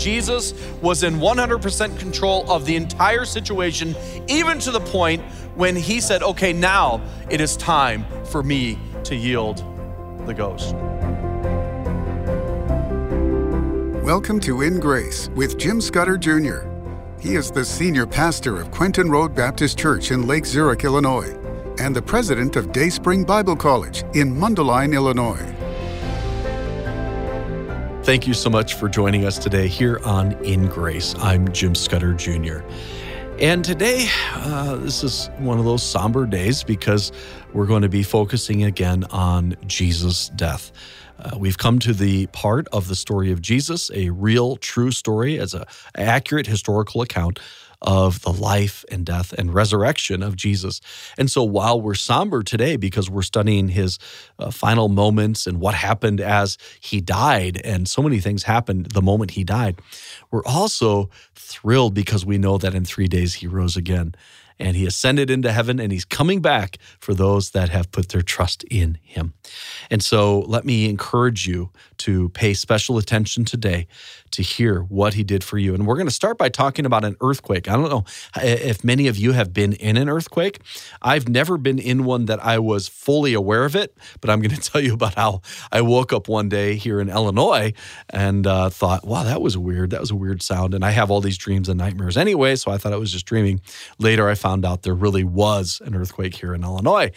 Jesus was in 100% control of the entire situation, even to the point when he said, Okay, now it is time for me to yield the ghost. Welcome to In Grace with Jim Scudder Jr. He is the senior pastor of Quentin Road Baptist Church in Lake Zurich, Illinois, and the president of Dayspring Bible College in Mundelein, Illinois. Thank you so much for joining us today here on In Grace. I'm Jim Scudder Jr. And today, uh, this is one of those somber days because we're going to be focusing again on Jesus' death. Uh, we've come to the part of the story of Jesus, a real, true story, as an accurate historical account of the life and death and resurrection of Jesus. And so while we're somber today because we're studying his uh, final moments and what happened as he died, and so many things happened the moment he died, we're also thrilled because we know that in three days he rose again and he ascended into heaven and he's coming back for those that have put their trust in him. And so let me encourage you to pay special attention today to hear what he did for you. And we're going to start by talking about an earthquake. I don't know if many of you have been in an earthquake. I've never been in one that I was fully aware of it, but I'm going to tell you about how I woke up one day here in Illinois and uh, thought, wow, that was weird. That was a weird sound. And I have all these dreams and nightmares anyway, so I thought I was just dreaming. Later, I found out there really was an earthquake here in Illinois.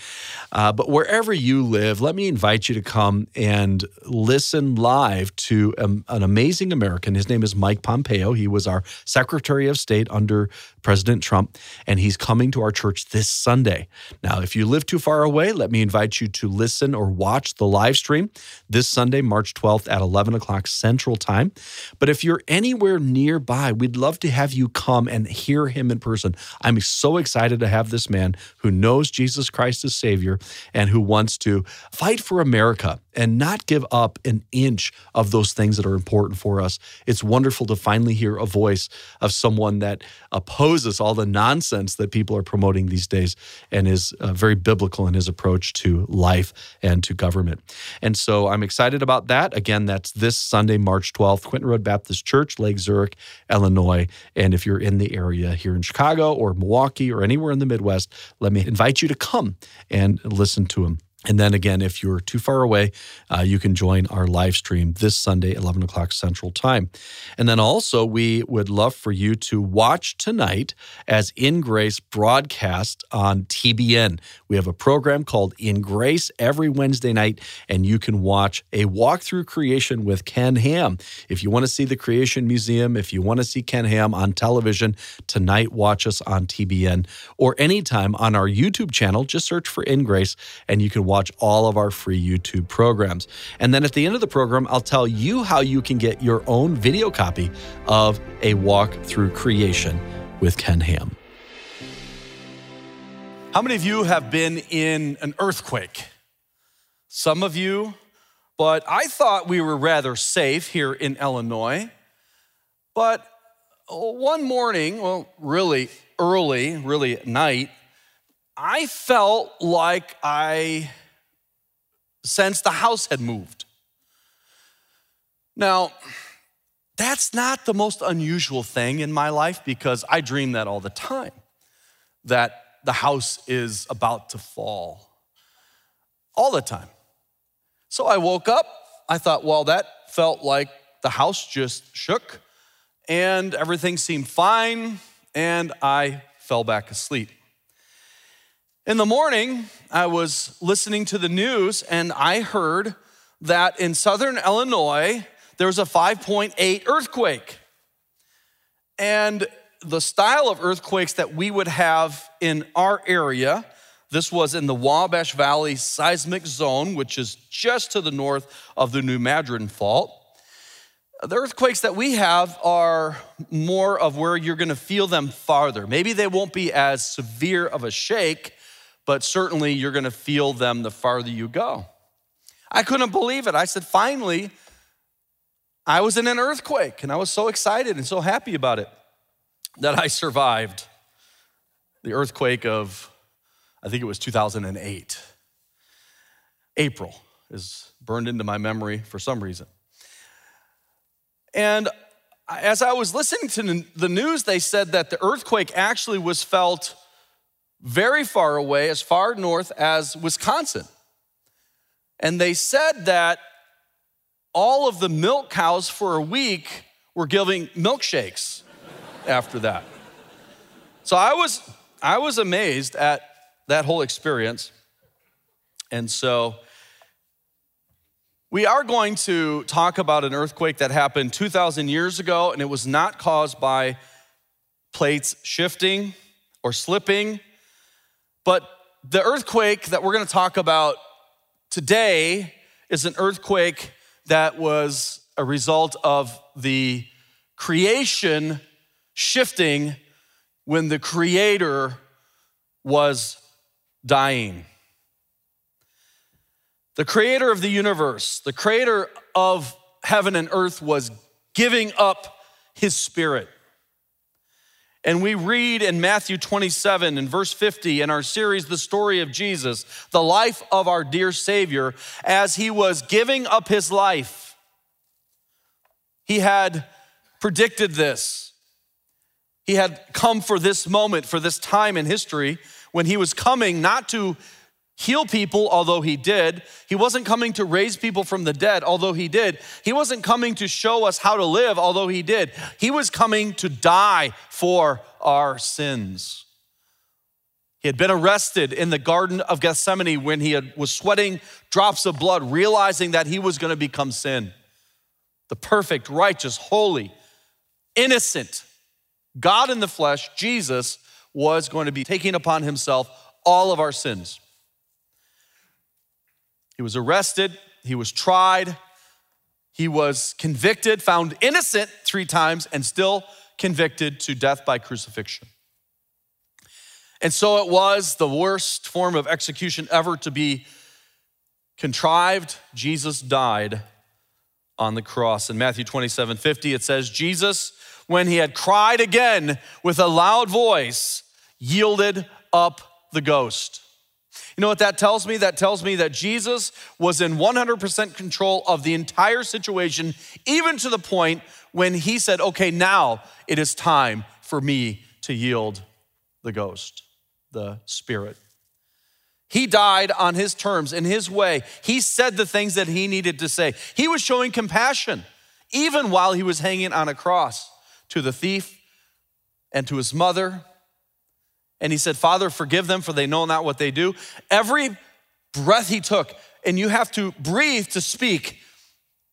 Uh, but wherever you live, let me invite you to come and listen live to um, an amazing American. His name is Mike Pompeo. He was our Secretary of State under President Trump, and he's coming to our church this Sunday. Now, if you live too far away, let me invite you to listen or watch the live stream this Sunday, March 12th at 11 o'clock Central Time. But if you're anywhere nearby, we'd love to have you come and hear him in person. I'm so excited to have this man who knows Jesus Christ as Savior and who wants to fight for America and not give up an inch of those things that are important for us. It's wonderful to finally hear a voice of someone that opposes all the nonsense that people are promoting these days and is uh, very biblical in his approach to life and to government. And so I'm excited about that. Again, that's this Sunday, March 12th, Quentin Road Baptist Church, Lake Zurich, Illinois. And if you're in the area here in Chicago or Milwaukee or anywhere in the Midwest, let me invite you to come and listen to him. And then again, if you're too far away, uh, you can join our live stream this Sunday, 11 o'clock Central Time. And then also, we would love for you to watch tonight as In Grace broadcast on TBN. We have a program called In Grace every Wednesday night, and you can watch a walk through creation with Ken Ham. If you want to see the Creation Museum, if you want to see Ken Ham on television, tonight watch us on TBN or anytime on our YouTube channel. Just search for In Grace, and you can watch all of our free YouTube programs. And then at the end of the program, I'll tell you how you can get your own video copy of A Walk Through Creation with Ken Ham. How many of you have been in an earthquake? Some of you, but I thought we were rather safe here in Illinois. But one morning, well, really early, really at night, I felt like I since the house had moved. Now, that's not the most unusual thing in my life because I dream that all the time that the house is about to fall. All the time. So I woke up. I thought, well, that felt like the house just shook and everything seemed fine, and I fell back asleep. In the morning, I was listening to the news and I heard that in southern Illinois, there was a 5.8 earthquake. And the style of earthquakes that we would have in our area, this was in the Wabash Valley seismic zone, which is just to the north of the New Madrid Fault. The earthquakes that we have are more of where you're gonna feel them farther. Maybe they won't be as severe of a shake, but certainly you're going to feel them the farther you go. I couldn't believe it. I said, finally, I was in an earthquake, and I was so excited and so happy about it that I survived the earthquake of, I think it was 2008. April is burned into my memory for some reason. And as I was listening to the news, they said that the earthquake actually was felt very far away, as far north as Wisconsin. And they said that all of the milk cows for a week were giving milkshakes after that. So I was, I was amazed at that whole experience. And so we are going to talk about an earthquake that happened 2,000 years ago, and it was not caused by plates shifting or slipping. But the earthquake that we're going to talk about today is an earthquake that was a result of the creation shifting when the creator was dying. The creator of the universe, the creator of heaven and earth, was giving up his spirit. And we read in Matthew 27 and verse 50 in our series, The Story of Jesus, the life of our dear Savior, as he was giving up his life. He had predicted this. He had come for this moment, for this time in history, when he was coming not to heal people, although he did. He wasn't coming to raise people from the dead, although he did. He wasn't coming to show us how to live, although he did. He was coming to die for our sins. He had been arrested in the Garden of Gethsemane when he had, was sweating drops of blood, realizing that he was going to become sin. The perfect, righteous, holy, innocent God in the flesh, Jesus, was going to be taking upon himself all of our sins. He was arrested, he was tried, he was convicted, found innocent three times, and still convicted to death by crucifixion. And so it was the worst form of execution ever to be contrived. Jesus died on the cross. In Matthew 27 50, it says, Jesus, when he had cried again with a loud voice, yielded up the ghost. You know what that tells me? That tells me that Jesus was in 100% control of the entire situation, even to the point when he said, Okay, now it is time for me to yield the ghost, the spirit. He died on his terms, in his way. He said the things that he needed to say. He was showing compassion, even while he was hanging on a cross, to the thief and to his mother and he said, Father, forgive them, for they know not what they do. Every breath he took, and you have to breathe to speak,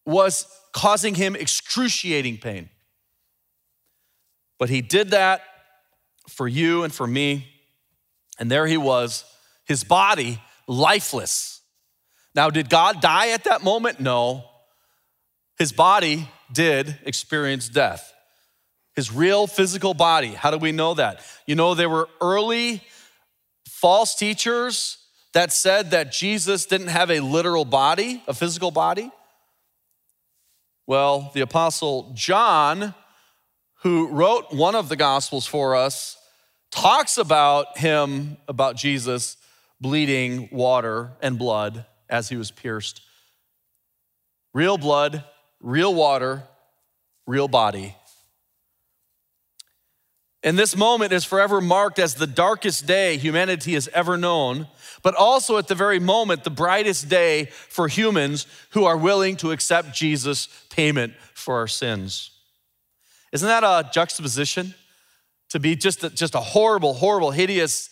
was causing him excruciating pain. But he did that for you and for me. And there he was, his body lifeless. Now, did God die at that moment? No. His body did experience death his real physical body. How do we know that? You know, there were early false teachers that said that Jesus didn't have a literal body, a physical body. Well, the Apostle John, who wrote one of the Gospels for us, talks about him, about Jesus bleeding water and blood as he was pierced. Real blood, real water, real body. And this moment is forever marked as the darkest day humanity has ever known, but also at the very moment, the brightest day for humans who are willing to accept Jesus' payment for our sins. Isn't that a juxtaposition? To be just a, just a horrible, horrible, hideous,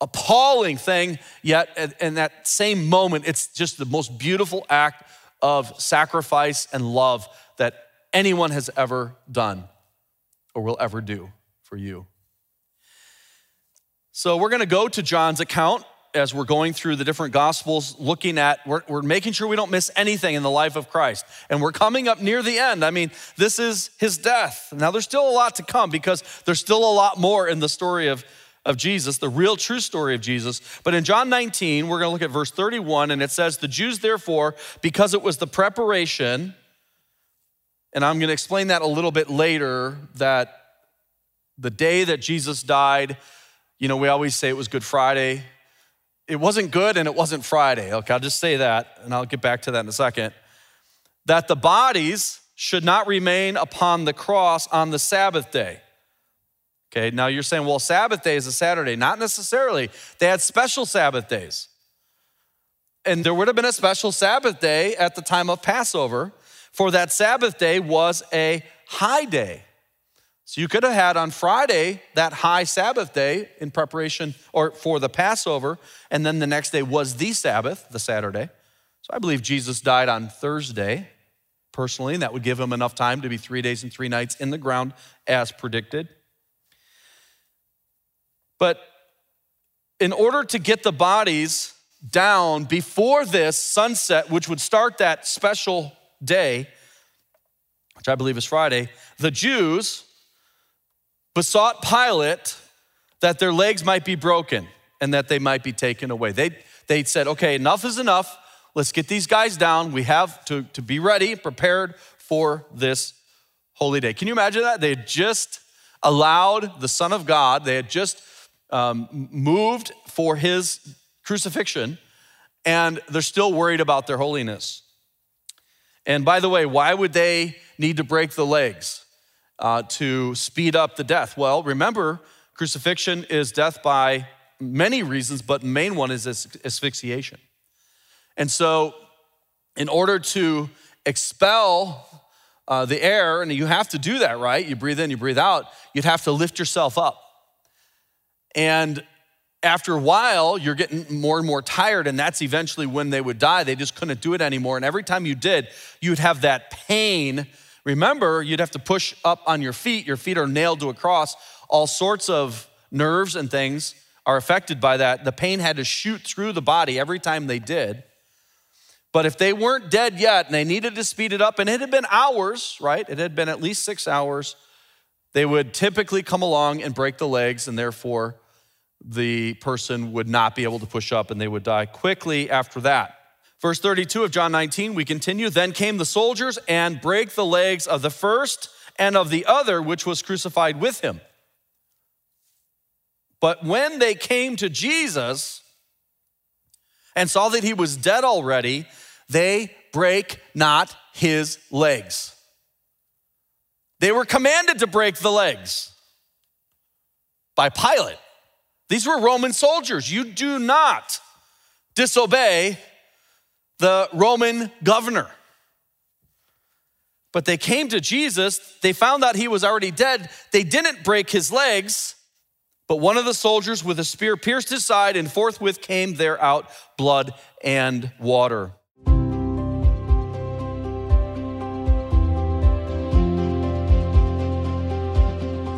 appalling thing, yet in that same moment, it's just the most beautiful act of sacrifice and love that anyone has ever done or will ever do for you. So we're going to go to John's account as we're going through the different gospels, looking at, we're, we're, making sure we don't miss anything in the life of Christ. And we're coming up near the end. I mean, this is his death. Now, there's still a lot to come because there's still a lot more in the story of, of Jesus, the real true story of Jesus. But in John 19, we're going to look at verse 31, and it says, The Jews, therefore, because it was the preparation, and I'm going to explain that a little bit later, that the day that Jesus died, you know, we always say it was Good Friday. It wasn't good and it wasn't Friday. Okay, I'll just say that and I'll get back to that in a second. That the bodies should not remain upon the cross on the Sabbath day. Okay, now you're saying, well, Sabbath day is a Saturday. Not necessarily. They had special Sabbath days. And there would have been a special Sabbath day at the time of Passover, for that Sabbath day was a high day. So you could have had on Friday that high Sabbath day in preparation or for the Passover, and then the next day was the Sabbath, the Saturday. So I believe Jesus died on Thursday personally, and that would give him enough time to be three days and three nights in the ground as predicted. But in order to get the bodies down before this sunset, which would start that special day, which I believe is Friday, the Jews besought Pilate that their legs might be broken and that they might be taken away. They, they said, okay, enough is enough. Let's get these guys down. We have to, to be ready, prepared for this holy day. Can you imagine that? They had just allowed the Son of God, they had just um, moved for his crucifixion, and they're still worried about their holiness. And by the way, why would they need to break the legs uh, to speed up the death? Well, remember, crucifixion is death by many reasons, but main one is asphyxiation. And so, in order to expel uh, the air, and you have to do that, right? You breathe in, you breathe out, you'd have to lift yourself up. And after a while, you're getting more and more tired, and that's eventually when they would die. They just couldn't do it anymore. And every time you did, you'd have that pain. Remember, you'd have to push up on your feet. Your feet are nailed to a cross. All sorts of nerves and things are affected by that. The pain had to shoot through the body every time they did. But if they weren't dead yet and they needed to speed it up, and it had been hours, right? It had been at least six hours, they would typically come along and break the legs, and therefore the person would not be able to push up and they would die quickly after that. Verse 32 of John 19, we continue. Then came the soldiers and break the legs of the first and of the other, which was crucified with him. But when they came to Jesus and saw that he was dead already, they break not his legs. They were commanded to break the legs by Pilate. These were Roman soldiers. You do not disobey the Roman governor. But they came to Jesus, they found out he was already dead. They didn't break his legs, but one of the soldiers with a spear pierced his side, and forthwith came there out blood and water.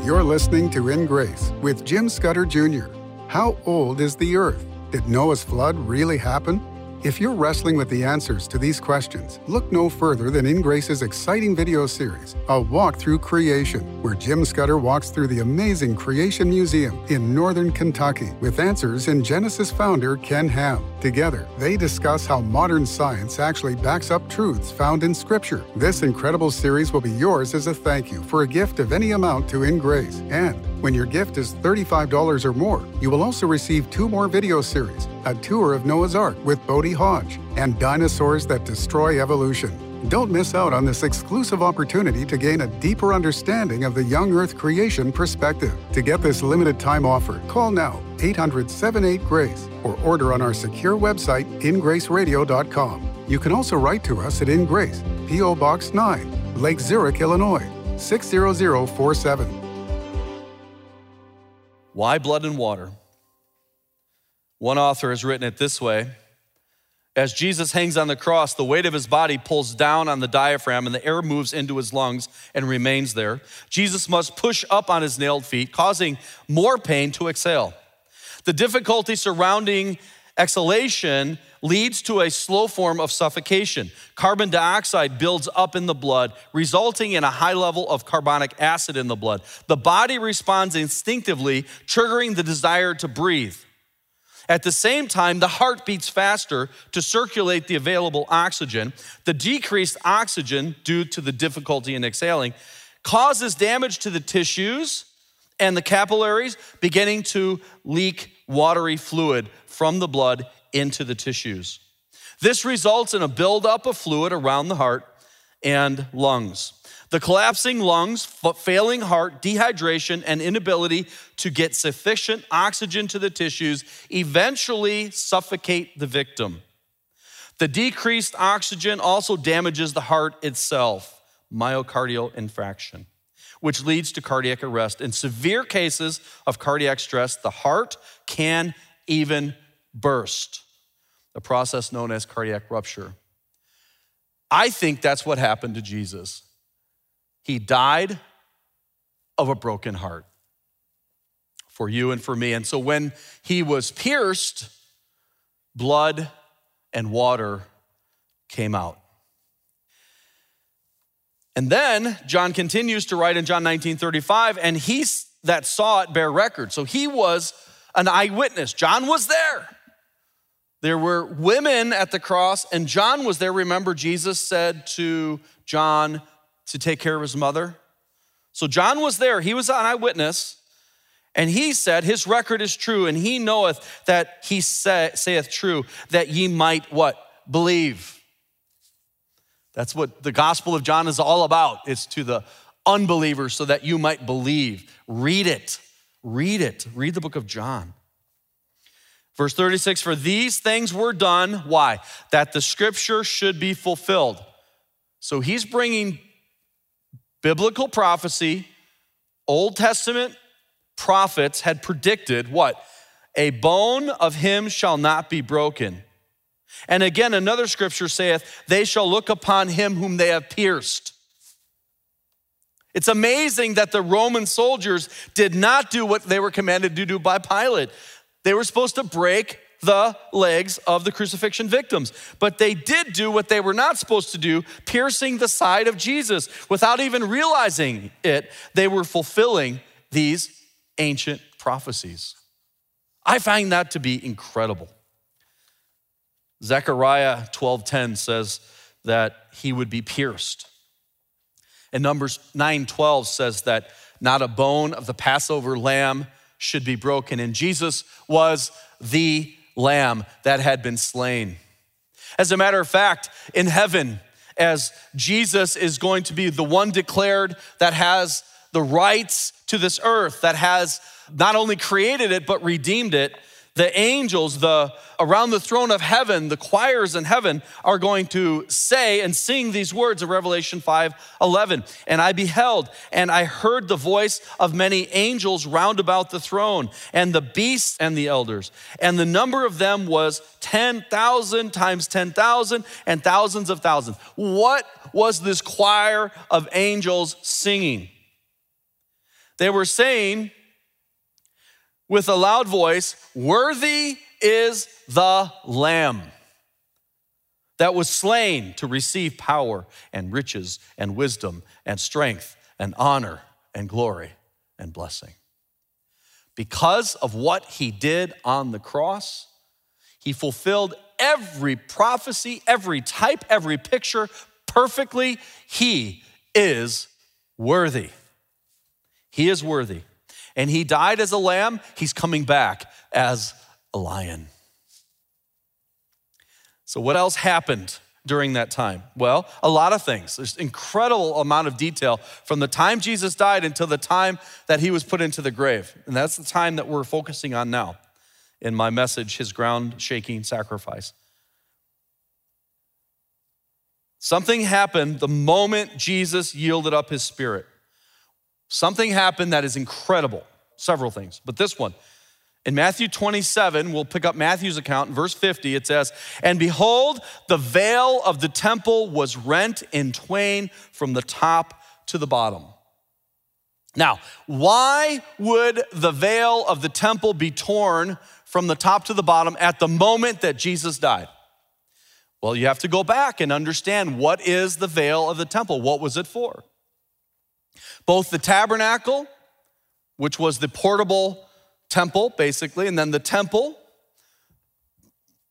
You're listening to In Grace with Jim Scudder Jr. How old is the Earth? Did Noah's flood really happen? If you're wrestling with the answers to these questions, look no further than In Grace's exciting video series, A Walk Through Creation, where Jim Scudder walks through the amazing Creation Museum in northern Kentucky with answers in Genesis founder Ken Ham. Together, they discuss how modern science actually backs up truths found in Scripture. This incredible series will be yours as a thank you for a gift of any amount to In Grace. And when your gift is $35 or more, you will also receive two more video series a tour of Noah's Ark with Bodie Hodge and Dinosaurs That Destroy Evolution. Don't miss out on this exclusive opportunity to gain a deeper understanding of the young Earth creation perspective. To get this limited time offer, call now 800 78 Grace or order on our secure website, ingraceradio.com. You can also write to us at In Grace, P.O. Box 9, Lake Zurich, Illinois 60047. Why blood and water? One author has written it this way As Jesus hangs on the cross, the weight of his body pulls down on the diaphragm and the air moves into his lungs and remains there. Jesus must push up on his nailed feet, causing more pain to exhale. The difficulty surrounding exhalation leads to a slow form of suffocation. Carbon dioxide builds up in the blood, resulting in a high level of carbonic acid in the blood. The body responds instinctively, triggering the desire to breathe. At the same time, the heart beats faster to circulate the available oxygen. The decreased oxygen, due to the difficulty in exhaling, causes damage to the tissues and the capillaries, beginning to leak watery fluid from the blood into the tissues. This results in a buildup of fluid around the heart and lungs. The collapsing lungs, failing heart, dehydration, and inability to get sufficient oxygen to the tissues eventually suffocate the victim. The decreased oxygen also damages the heart itself, myocardial infarction, which leads to cardiac arrest. In severe cases of cardiac stress, the heart can even burst, a process known as cardiac rupture. I think that's what happened to Jesus. He died of a broken heart for you and for me. And so when he was pierced, blood and water came out. And then John continues to write in John 19 35, and he that saw it bear record. So he was an eyewitness. John was there. There were women at the cross, and John was there. Remember, Jesus said to John, to take care of his mother. So John was there, he was an eyewitness, and he said, His record is true, and he knoweth that he say, saith true, that ye might what? Believe. That's what the Gospel of John is all about. It's to the unbelievers so that you might believe. Read it. Read it. Read the book of John. Verse 36 For these things were done, why? That the scripture should be fulfilled. So he's bringing biblical prophecy, Old Testament prophets had predicted what? A bone of him shall not be broken. And again, another scripture saith, They shall look upon him whom they have pierced. It's amazing that the Roman soldiers did not do what they were commanded to do by Pilate. They were supposed to break the legs of the crucifixion victims. But they did do what they were not supposed to do, piercing the side of Jesus. Without even realizing it, they were fulfilling these ancient prophecies. I find that to be incredible. Zechariah 12:10 says that he would be pierced. And Numbers 9:12 says that not a bone of the Passover lamb should be broken. And Jesus was the lamb that had been slain. As a matter of fact, in heaven, as Jesus is going to be the one declared that has the rights to this earth, that has not only created it, but redeemed it, the angels, the around the throne of heaven, the choirs in heaven are going to say and sing these words of Revelation 5 11. And I beheld, and I heard the voice of many angels round about the throne, and the beasts and the elders. And the number of them was 10,000 times 10,000 and thousands of thousands. What was this choir of angels singing? They were saying, with a loud voice, Worthy is the Lamb that was slain to receive power and riches and wisdom and strength and honor and glory and blessing. Because of what he did on the cross, he fulfilled every prophecy, every type, every picture perfectly. He is worthy. He is worthy and he died as a lamb, he's coming back as a lion. So, what else happened during that time? Well, a lot of things. There's incredible amount of detail from the time Jesus died until the time that he was put into the grave. And that's the time that we're focusing on now in my message, His Ground Shaking Sacrifice. Something happened the moment Jesus yielded up his spirit. Something happened that is incredible. Several things, but this one. In Matthew 27, we'll pick up Matthew's account in verse 50. It says, And behold, the veil of the temple was rent in twain from the top to the bottom. Now, why would the veil of the temple be torn from the top to the bottom at the moment that Jesus died? Well, you have to go back and understand what is the veil of the temple? What was it for? Both the tabernacle, which was the portable temple, basically, and then the temple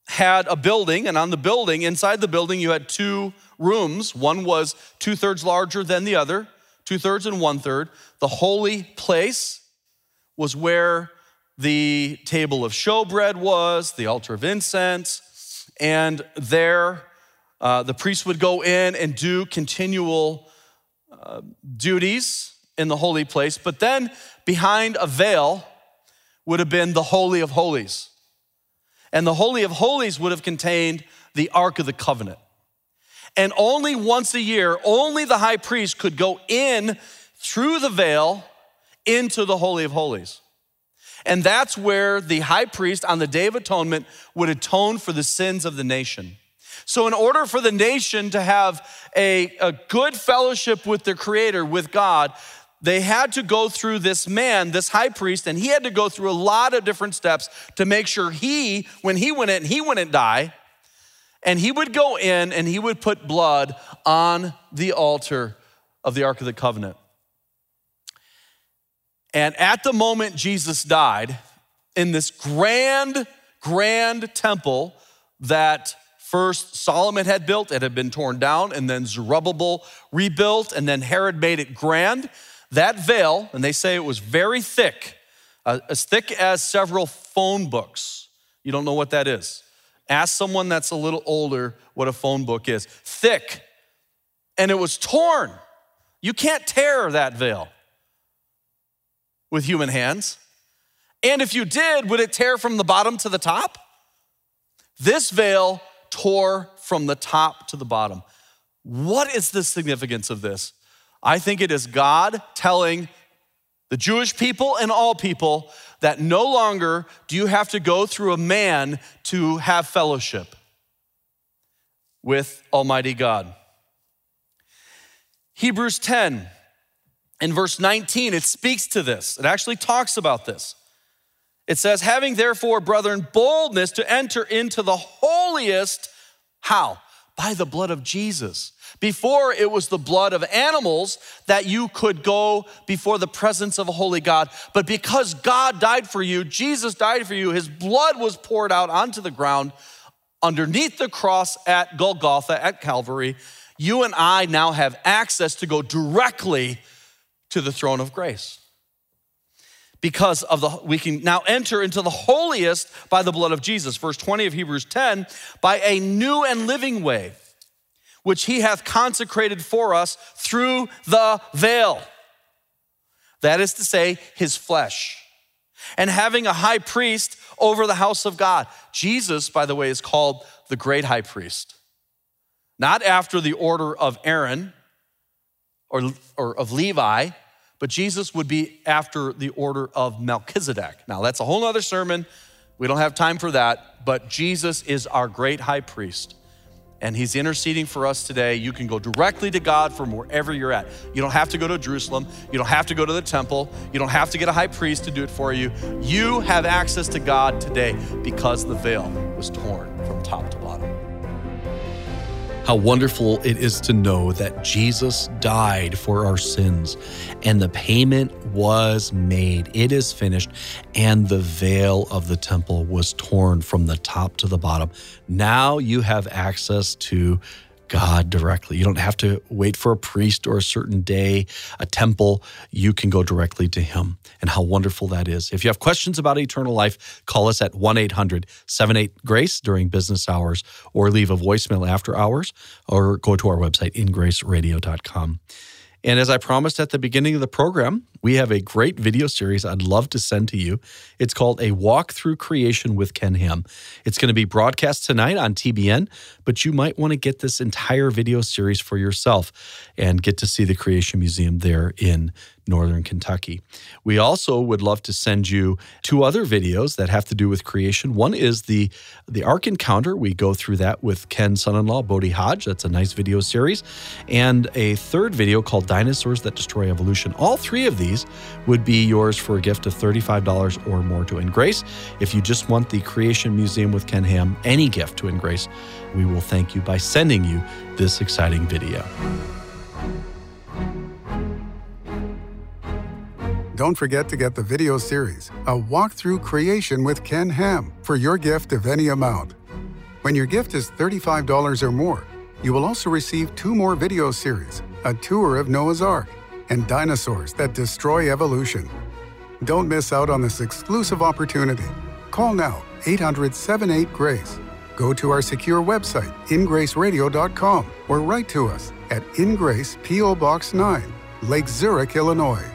had a building, and on the building, inside the building, you had two rooms. One was two thirds larger than the other, two thirds and one third. The holy place was where the table of showbread was, the altar of incense, and there uh, the priest would go in and do continual duties in the holy place, but then behind a veil would have been the Holy of Holies. And the Holy of Holies would have contained the Ark of the Covenant. And only once a year, only the high priest could go in through the veil into the Holy of Holies. And that's where the high priest on the Day of Atonement would atone for the sins of the nation. So, in order for the nation to have a, a good fellowship with their Creator, with God, they had to go through this man, this high priest, and he had to go through a lot of different steps to make sure he, when he went in, he wouldn't die. And he would go in and he would put blood on the altar of the Ark of the Covenant. And at the moment Jesus died, in this grand, grand temple that first Solomon had built, it had been torn down, and then Zerubbabel rebuilt, and then Herod made it grand. That veil, and they say it was very thick, uh, as thick as several phone books. You don't know what that is. Ask someone that's a little older what a phone book is. Thick, and it was torn. You can't tear that veil with human hands. And if you did, would it tear from the bottom to the top? This veil tore from the top to the bottom. What is the significance of this? I think it is God telling the Jewish people and all people that no longer do you have to go through a man to have fellowship with Almighty God. Hebrews 10 in verse 19, it speaks to this. It actually talks about this. It says, having therefore, brethren, boldness to enter into the holiest, how? By the blood of Jesus before it was the blood of animals that you could go before the presence of a holy God. But because God died for you, Jesus died for you, his blood was poured out onto the ground underneath the cross at Golgotha, at Calvary. You and I now have access to go directly to the throne of grace because of the we can now enter into the holiest by the blood of Jesus verse 20 of Hebrews 10 by a new and living way which he hath consecrated for us through the veil. That is to say, his flesh. And having a high priest over the house of God. Jesus, by the way, is called the great high priest. Not after the order of Aaron or, or of Levi, but Jesus would be after the order of Melchizedek. Now, that's a whole other sermon. We don't have time for that, but Jesus is our great high priest and he's interceding for us today. You can go directly to God from wherever you're at. You don't have to go to Jerusalem. You don't have to go to the temple. You don't have to get a high priest to do it for you. You have access to God today because the veil was torn from top to bottom. How wonderful it is to know that Jesus died for our sins and the payment was made. It is finished, and the veil of the temple was torn from the top to the bottom. Now you have access to God directly. You don't have to wait for a priest or a certain day, a temple. You can go directly to Him. And how wonderful that is. If you have questions about eternal life, call us at 1 800 78 Grace during business hours or leave a voicemail after hours or go to our website, ingraceradio.com. And as I promised at the beginning of the program, we have a great video series I'd love to send to you. It's called A Walk Through Creation with Ken Ham. It's going to be broadcast tonight on TBN, but you might want to get this entire video series for yourself and get to see the Creation Museum there in Northern Kentucky. We also would love to send you two other videos that have to do with creation. One is the the Ark Encounter. We go through that with Ken's son-in-law Bodie Hodge. That's a nice video series, and a third video called Dinosaurs That Destroy Evolution. All three of these would be yours for a gift of $35 or more to Ingrace. If you just want the Creation Museum with Ken Ham, any gift to Ingrace, we will thank you by sending you this exciting video. Don't forget to get the video series, A Walk Through Creation with Ken Ham, for your gift of any amount. When your gift is $35 or more, you will also receive two more video series a tour of Noah's Ark and dinosaurs that destroy evolution. Don't miss out on this exclusive opportunity. Call now 800 78 Grace Go to our secure website, ingraceradio.com, or write to us at Ingrace P.O. Box 9, Lake Zurich, Illinois